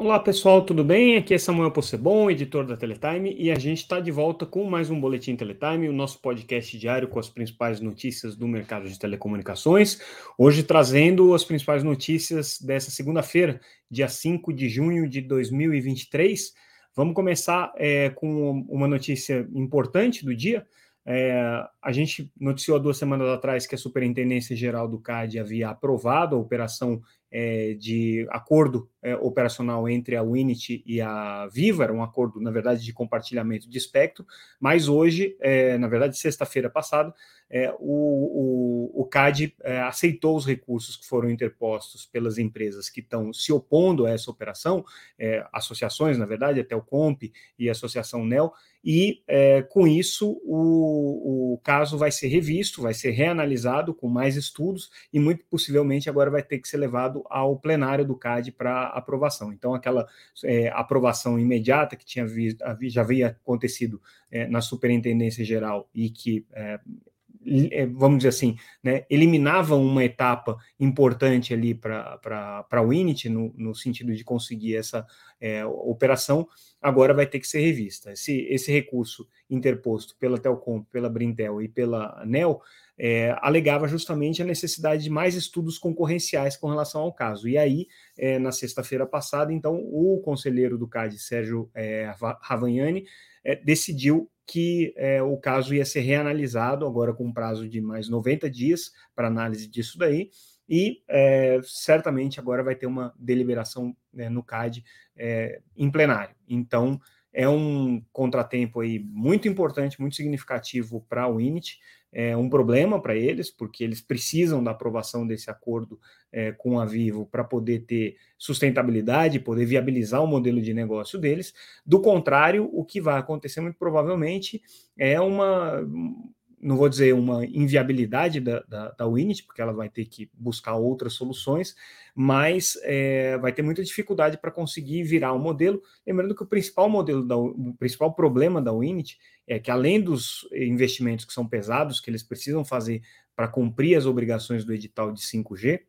Olá pessoal, tudo bem? Aqui é Samuel Possebon, editor da Teletime, e a gente está de volta com mais um Boletim Teletime, o nosso podcast diário com as principais notícias do mercado de telecomunicações. Hoje trazendo as principais notícias dessa segunda-feira, dia 5 de junho de 2023. Vamos começar é, com uma notícia importante do dia. É, a gente noticiou há duas semanas atrás que a Superintendência Geral do CAD havia aprovado a operação é, de acordo é, operacional entre a Unity e a Viva, era um acordo, na verdade, de compartilhamento de espectro, mas hoje, é, na verdade, sexta-feira passada, é, o, o, o, CAD é, aceitou os recursos que foram interpostos pelas empresas que estão se opondo a essa operação, é, associações, na verdade, até o Comp e a Associação NEL, e com isso o, o caso vai ser revisto, vai ser reanalisado com mais estudos e muito possivelmente agora vai ter que ser levado ao plenário do CAD para aprovação. Então, aquela é, aprovação imediata que tinha vi, já havia acontecido é, na Superintendência Geral e que é, vamos dizer assim, né, eliminava uma etapa importante ali para a Unity, no, no, sentido de conseguir essa é, operação, agora vai ter que ser revista. Esse, esse recurso interposto pela Telcom, pela Brintel e pela ANEL é, alegava justamente a necessidade de mais estudos concorrenciais com relação ao caso. E aí, é, na sexta-feira passada, então, o conselheiro do CAD, Sérgio é, Ravagnani, decidiu que é, o caso ia ser reanalisado, agora com um prazo de mais 90 dias para análise disso daí, e é, certamente agora vai ter uma deliberação né, no CAD em plenário. Então, é um contratempo aí muito importante, muito significativo para a Unity, é um problema para eles, porque eles precisam da aprovação desse acordo é, com a Vivo para poder ter sustentabilidade, poder viabilizar o modelo de negócio deles. Do contrário, o que vai acontecer muito provavelmente é uma não vou dizer uma inviabilidade da, da, da Unity, porque ela vai ter que buscar outras soluções, mas é, vai ter muita dificuldade para conseguir virar o um modelo. Lembrando que o principal modelo, da, o principal problema da Unity é que, além dos investimentos que são pesados, que eles precisam fazer para cumprir as obrigações do edital de 5G,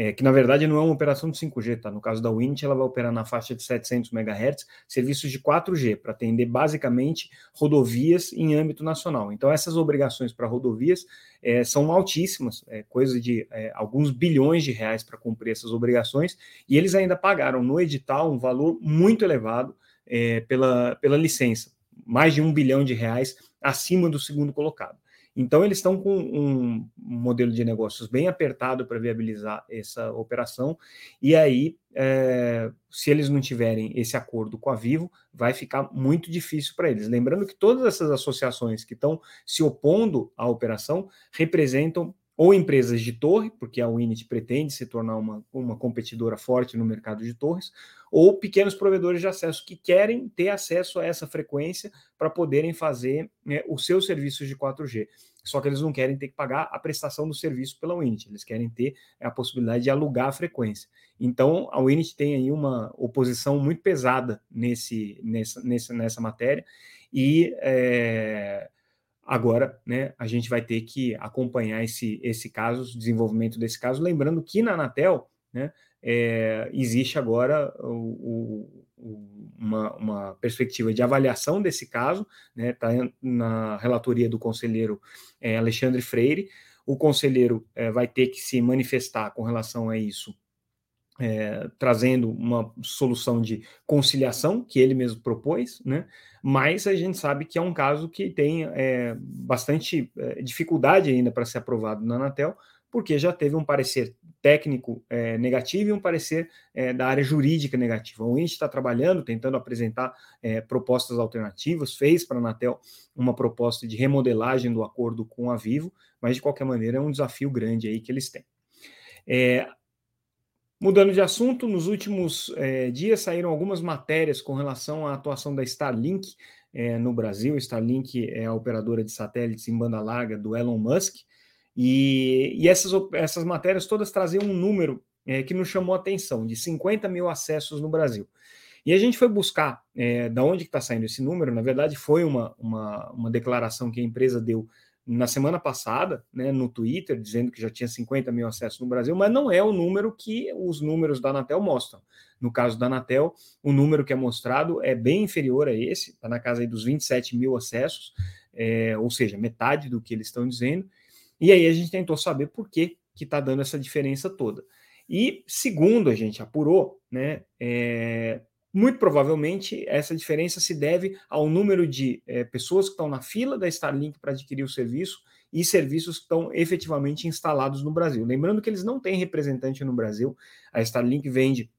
é, que na verdade não é uma operação de 5G, tá? No caso da Winit, ela vai operar na faixa de 700 MHz, serviços de 4G, para atender basicamente rodovias em âmbito nacional. Então, essas obrigações para rodovias é, são altíssimas, é, coisa de é, alguns bilhões de reais para cumprir essas obrigações, e eles ainda pagaram no edital um valor muito elevado é, pela, pela licença, mais de um bilhão de reais acima do segundo colocado. Então, eles estão com um modelo de negócios bem apertado para viabilizar essa operação, e aí, é, se eles não tiverem esse acordo com a Vivo, vai ficar muito difícil para eles. Lembrando que todas essas associações que estão se opondo à operação representam ou empresas de torre, porque a Unity pretende se tornar uma, uma competidora forte no mercado de torres, ou pequenos provedores de acesso que querem ter acesso a essa frequência para poderem fazer né, os seus serviços de 4G. Só que eles não querem ter que pagar a prestação do serviço pela Unity, eles querem ter a possibilidade de alugar a frequência. Então, a Unity tem aí uma oposição muito pesada nesse, nessa, nessa, nessa matéria, e é, Agora, né, a gente vai ter que acompanhar esse, esse caso, o desenvolvimento desse caso, lembrando que na Anatel, né, é, existe agora o, o, uma, uma, perspectiva de avaliação desse caso, né, tá na relatoria do conselheiro é, Alexandre Freire. O conselheiro é, vai ter que se manifestar com relação a isso é, trazendo uma solução de conciliação que ele mesmo propôs, né? Mas a gente sabe que é um caso que tem é, bastante é, dificuldade ainda para ser aprovado na Anatel, porque já teve um parecer técnico negativo e um parecer da área jurídica negativo. O INSS está trabalhando, tentando apresentar propostas alternativas, fez para a Anatel uma proposta de remodelagem do acordo com a Vivo, mas de qualquer maneira é um desafio grande aí que eles têm. É, Mudando de assunto, nos últimos é, dias saíram algumas matérias com relação à atuação da Starlink é, no Brasil. Starlink é a operadora de satélites em banda larga do Elon Musk. E, e essas, essas matérias todas traziam um número é, que nos chamou a atenção, de 50 mil acessos no Brasil. E a gente foi buscar da onde está saindo esse número. Na verdade, foi uma, uma, uma declaração que a empresa deu na semana passada, né, no Twitter, dizendo que já tinha 50 mil acessos no Brasil, mas não é o número que os números da Anatel mostram. No caso da Anatel, o número que é mostrado é bem inferior a esse, está na casa dos 27 mil acessos, é, ou seja, metade do que eles estão dizendo. E aí a gente tentou saber por que está dando essa diferença toda. E segundo a gente apurou, né, é, muito provavelmente essa diferença se deve ao número de é, pessoas que estão na fila da Starlink para adquirir o serviço e serviços que estão efetivamente instalados no Brasil. Lembrando que eles não têm representante no Brasil, a Starlink vende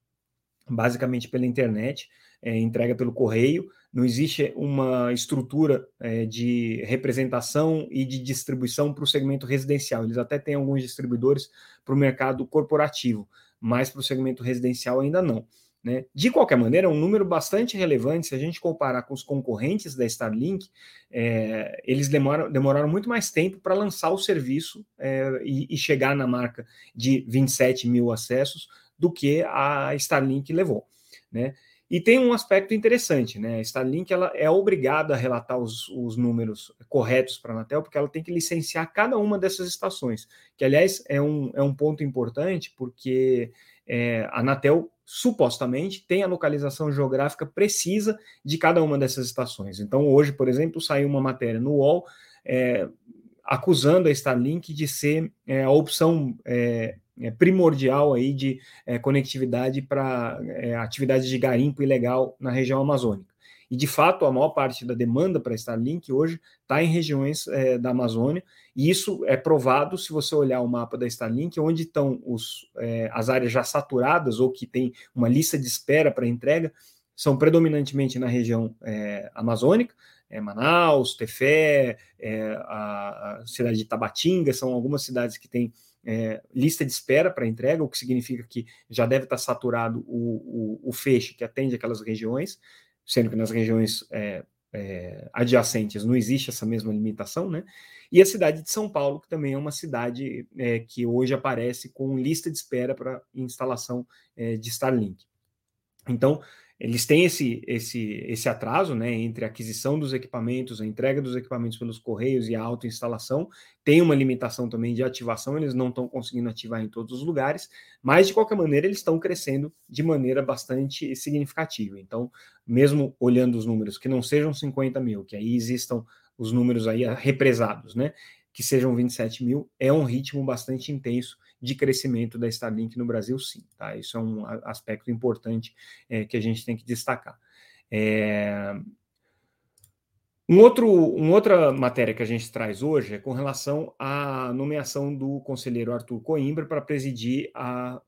basicamente pela internet, é, entrega pelo correio, não existe uma estrutura é, de representação e de distribuição para o segmento residencial. Eles até têm alguns distribuidores para o mercado corporativo, mas para o segmento residencial ainda não. Né? De qualquer maneira, é um número bastante relevante. Se a gente comparar com os concorrentes da Starlink, é, eles demoram, demoraram muito mais tempo para lançar o serviço é, e, e, chegar na marca de 27 mil acessos do que a Starlink levou. Né? E tem um aspecto interessante, né? A Starlink ela é obrigada a relatar os, os números corretos para a Anatel, porque ela tem que licenciar cada uma dessas estações, que aliás é um, é um ponto importante, porque é, a Anatel supostamente tem a localização geográfica precisa de cada uma dessas estações. Então, hoje, por exemplo, saiu uma matéria no UOL é, acusando a Starlink de ser é, a opção é, é, primordial aí de é, conectividade para atividades de garimpo ilegal na região amazônica. E, de fato, a maior parte da demanda para Starlink hoje está em regiões é, da Amazônia, e isso é provado se você olhar o mapa da Starlink, onde estão os, é, as áreas já saturadas ou que tem uma lista de espera para entrega, são predominantemente na região é, amazônica, é, Manaus, Tefé, é, a, a, cidade de Tabatinga, são algumas cidades que têm é, lista de espera para entrega, o que significa que já deve estar saturado o, o, o feixe que atende aquelas regiões sendo que nas regiões é, é, adjacentes não existe essa mesma limitação, né? E a cidade de São Paulo, que também é uma cidade é, que hoje aparece com lista de espera para instalação é, de Starlink. Então, eles têm esse, esse, esse atraso né, entre a aquisição dos equipamentos, a entrega dos equipamentos pelos correios e a autoinstalação. Tem uma limitação também de ativação, eles não estão conseguindo ativar em todos os lugares, mas de qualquer maneira eles estão crescendo de maneira bastante significativa. Então, mesmo olhando os números que não sejam 50 mil, que aí existam os números aí represados, né? Que sejam 27 mil, é um ritmo bastante intenso de crescimento da Starlink no Brasil, sim. Tá? Isso é um aspecto importante é, que a gente tem que destacar. É... Um outro, uma outra matéria que a gente traz hoje é com relação à nomeação do conselheiro Arthur Coimbra para presidir a,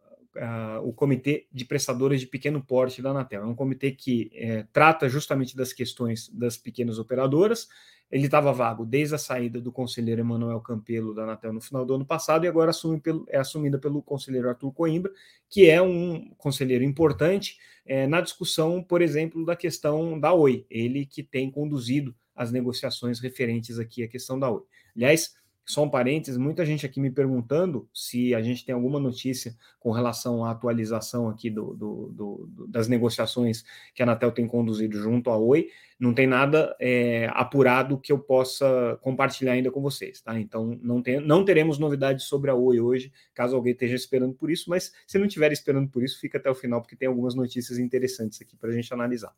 o Comitê de Prestadores de Pequeno Porte da Anatel. É um comitê que é, trata justamente das questões das pequenas operadoras, ele estava vago desde a saída do conselheiro Emanuel Campelo da Anatel no final do ano passado e agora assume pelo, é assumida pelo conselheiro Arthur Coimbra, que é um conselheiro importante é, na discussão, por exemplo, da questão da Oi. Ele que tem conduzido as negociações referentes aqui à questão da Oi. Aliás, só um parênteses, muita gente aqui me perguntando se a gente tem alguma notícia com relação à atualização aqui do, do, do, das negociações que a Anatel tem conduzido junto à Oi. Não tem nada é, apurado que eu possa compartilhar ainda com vocês, tá? Então não, tem, não teremos novidades sobre a Oi hoje, caso alguém esteja esperando por isso, mas se não estiver esperando por isso, fica até o final, porque tem algumas notícias interessantes aqui para a gente analisar.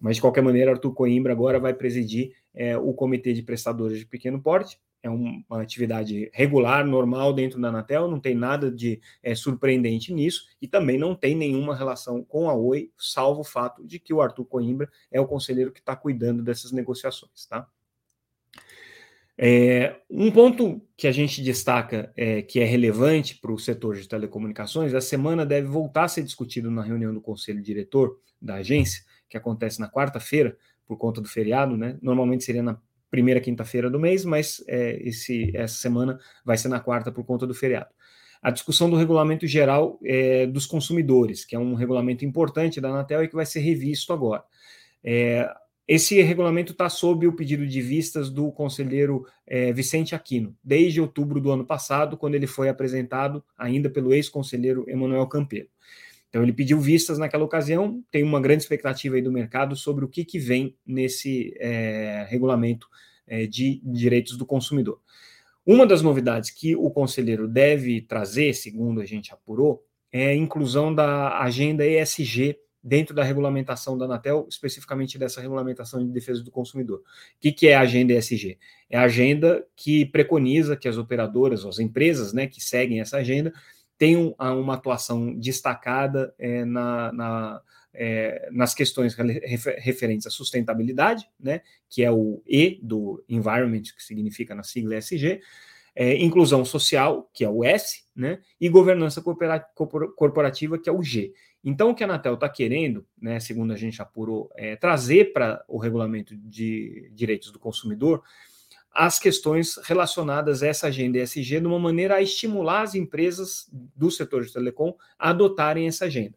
Mas, de qualquer maneira, Arthur Coimbra agora vai presidir é, o Comitê de Prestadores de Pequeno Porte. É uma atividade regular, normal dentro da Anatel, não tem nada de é, surpreendente nisso e também não tem nenhuma relação com a Oi, salvo o fato de que o Arthur Coimbra é o conselheiro que está cuidando dessas negociações. Tá? É, um ponto que a gente destaca é, que é relevante para o setor de telecomunicações, a semana deve voltar a ser discutido na reunião do conselho diretor da agência, que acontece na quarta-feira, por conta do feriado, né? Normalmente seria na primeira quinta-feira do mês, mas é, esse, essa semana vai ser na quarta por conta do feriado. A discussão do regulamento geral é, dos consumidores, que é um regulamento importante da Anatel e que vai ser revisto agora. É, esse regulamento está sob o pedido de vistas do conselheiro é, Vicente Aquino, desde outubro do ano passado, quando ele foi apresentado ainda pelo ex-conselheiro Emanuel Campelo. Então ele pediu vistas naquela ocasião, tem uma grande expectativa aí do mercado sobre o que, que vem nesse é, regulamento é, de direitos do consumidor. Uma das novidades que o conselheiro deve trazer, segundo a gente apurou, é a inclusão da agenda ESG dentro da regulamentação da Anatel, especificamente dessa regulamentação de defesa do consumidor. O que, que é a agenda ESG? É a agenda que preconiza que as operadoras, as empresas né, que seguem essa agenda, tenham uma atuação destacada é, na, na é, nas questões referentes à sustentabilidade, né, que é o E do environment, que significa na sigla ESG, é, inclusão social, que é o S, né, e governança corporativa, que é o G. Então, o que a Anatel está querendo, né, segundo a gente apurou, é trazer para o regulamento de direitos do consumidor as questões relacionadas a essa agenda ESG de uma maneira a estimular as empresas do setor de telecom a adotarem essa agenda.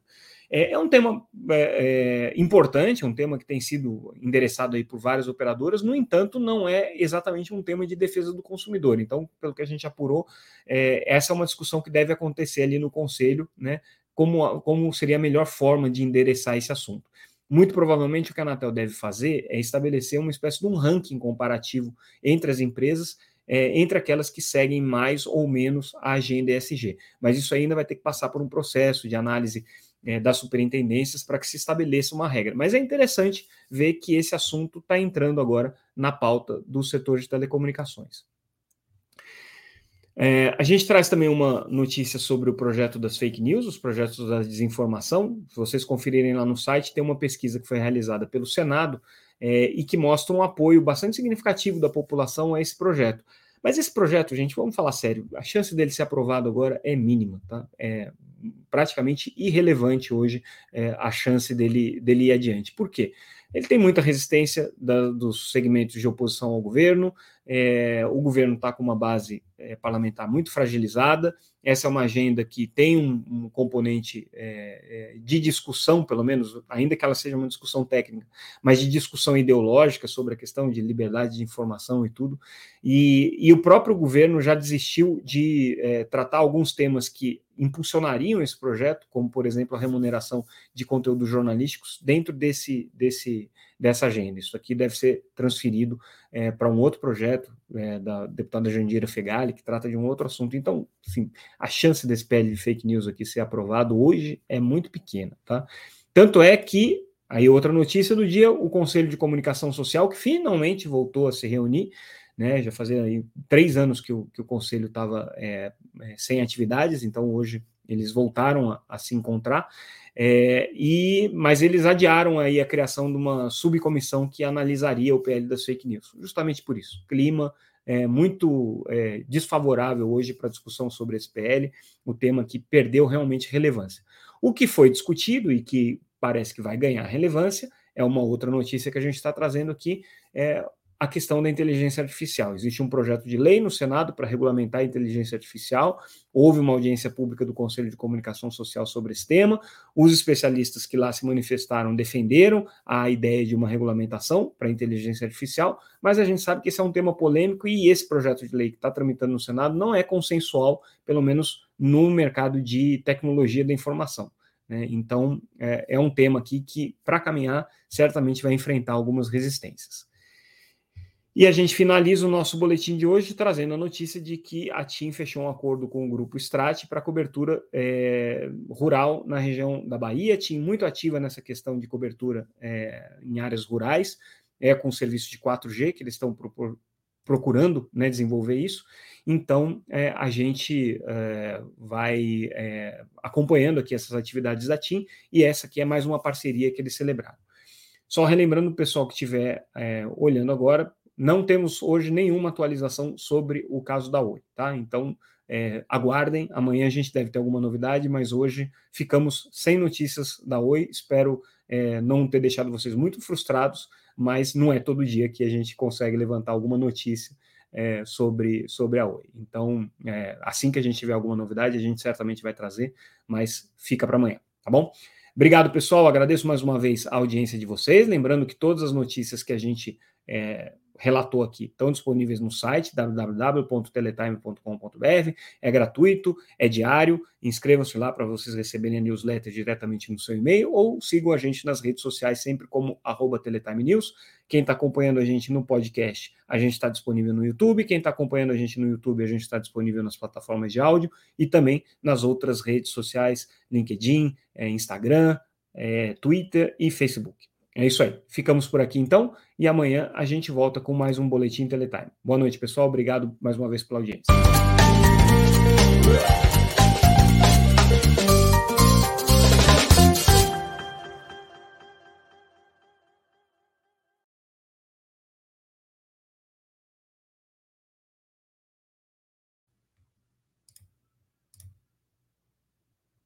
É, é um tema é, é, importante, é um tema que tem sido endereçado aí por várias operadoras, no entanto, não é exatamente um tema de defesa do consumidor. Então, pelo que a gente apurou, é, essa é uma discussão que deve acontecer ali no Conselho, né? Como, como seria a melhor forma de endereçar esse assunto. Muito provavelmente o que a Anatel deve fazer é estabelecer uma espécie de um ranking comparativo entre as empresas, é, entre aquelas que seguem mais ou menos a agenda ESG. Mas isso ainda vai ter que passar por um processo de análise é, das superintendências para que se estabeleça uma regra. Mas é interessante ver que esse assunto está entrando agora na pauta do setor de telecomunicações. É, a gente traz também uma notícia sobre o projeto das fake news, os projetos da desinformação. Se vocês conferirem lá no site, tem uma pesquisa que foi realizada pelo Senado é, e que mostra um apoio bastante significativo da população a esse projeto. Mas esse projeto, gente, vamos falar sério, a chance dele ser aprovado agora é mínima, tá? É praticamente irrelevante hoje é, a chance dele, dele ir adiante. Por quê? Ele tem muita resistência da, dos segmentos de oposição ao governo, é, o governo está com uma base é, parlamentar muito fragilizada. Essa é uma agenda que tem um, um componente é, é, de discussão, pelo menos, ainda que ela seja uma discussão técnica, mas de discussão ideológica sobre a questão de liberdade de informação e tudo. E, e o próprio governo já desistiu de é, tratar alguns temas que impulsionariam esse projeto, como, por exemplo, a remuneração de conteúdos jornalísticos, dentro desse, desse, dessa agenda. Isso aqui deve ser transferido é, para um outro projeto é, da deputada Jandira Fegali, que trata de um outro assunto. Então, assim, a chance desse PL de fake news aqui ser aprovado hoje é muito pequena, tá? Tanto é que, aí outra notícia do dia, o Conselho de Comunicação Social, que finalmente voltou a se reunir, né? Já fazia aí três anos que o, que o conselho estava é, é, sem atividades, então hoje eles voltaram a, a se encontrar, é, e mas eles adiaram aí a criação de uma subcomissão que analisaria o PL das fake news, justamente por isso. Clima é, muito é, desfavorável hoje para a discussão sobre esse PL, o tema que perdeu realmente relevância. O que foi discutido e que parece que vai ganhar relevância é uma outra notícia que a gente está trazendo aqui, é a questão da inteligência artificial. Existe um projeto de lei no Senado para regulamentar a inteligência artificial. Houve uma audiência pública do Conselho de Comunicação Social sobre esse tema. Os especialistas que lá se manifestaram defenderam a ideia de uma regulamentação para a inteligência artificial, mas a gente sabe que esse é um tema polêmico e esse projeto de lei que está tramitando no Senado não é consensual, pelo menos no mercado de tecnologia da informação. Né? Então, é, é um tema aqui que, para caminhar, certamente vai enfrentar algumas resistências. E a gente finaliza o nosso boletim de hoje trazendo a notícia de que a TIM fechou um acordo com o grupo Strat para cobertura é, rural na região da Bahia. TIM muito ativa nessa questão de cobertura é, em áreas rurais, é com o serviço de 4G que eles estão procurando né, desenvolver isso. Então, é, a gente é, vai é, acompanhando aqui essas atividades da TIM e essa aqui é mais uma parceria que eles celebraram. Só relembrando o pessoal que estiver olhando agora, não temos hoje nenhuma atualização sobre o caso da Oi, tá? Então, é, aguardem, amanhã a gente deve ter alguma novidade, mas hoje ficamos sem notícias da Oi. Espero é, não ter deixado vocês muito frustrados, mas não é todo dia que a gente consegue levantar alguma notícia é, sobre, sobre a Oi. Então, é, assim que a gente tiver alguma novidade, a gente certamente vai trazer, mas fica para amanhã, tá bom? Obrigado, pessoal. Agradeço mais uma vez a audiência de vocês. Lembrando que todas as notícias que a gente é, relatou aqui estão disponíveis no site www.teletime.com.br. É gratuito, é diário. Inscrevam-se lá para vocês receberem a newsletter diretamente no seu e-mail ou sigam a gente nas redes sociais sempre como Teletime News. Quem está acompanhando a gente no podcast, a gente está disponível no YouTube. Quem está acompanhando a gente no YouTube, a gente está disponível nas plataformas de áudio e também nas outras redes sociais, LinkedIn, é, Instagram, é, Twitter e Facebook. É isso aí. Ficamos por aqui então e amanhã a gente volta com mais um Boletim Teletime. Boa noite, pessoal. Obrigado mais uma vez pela audiência.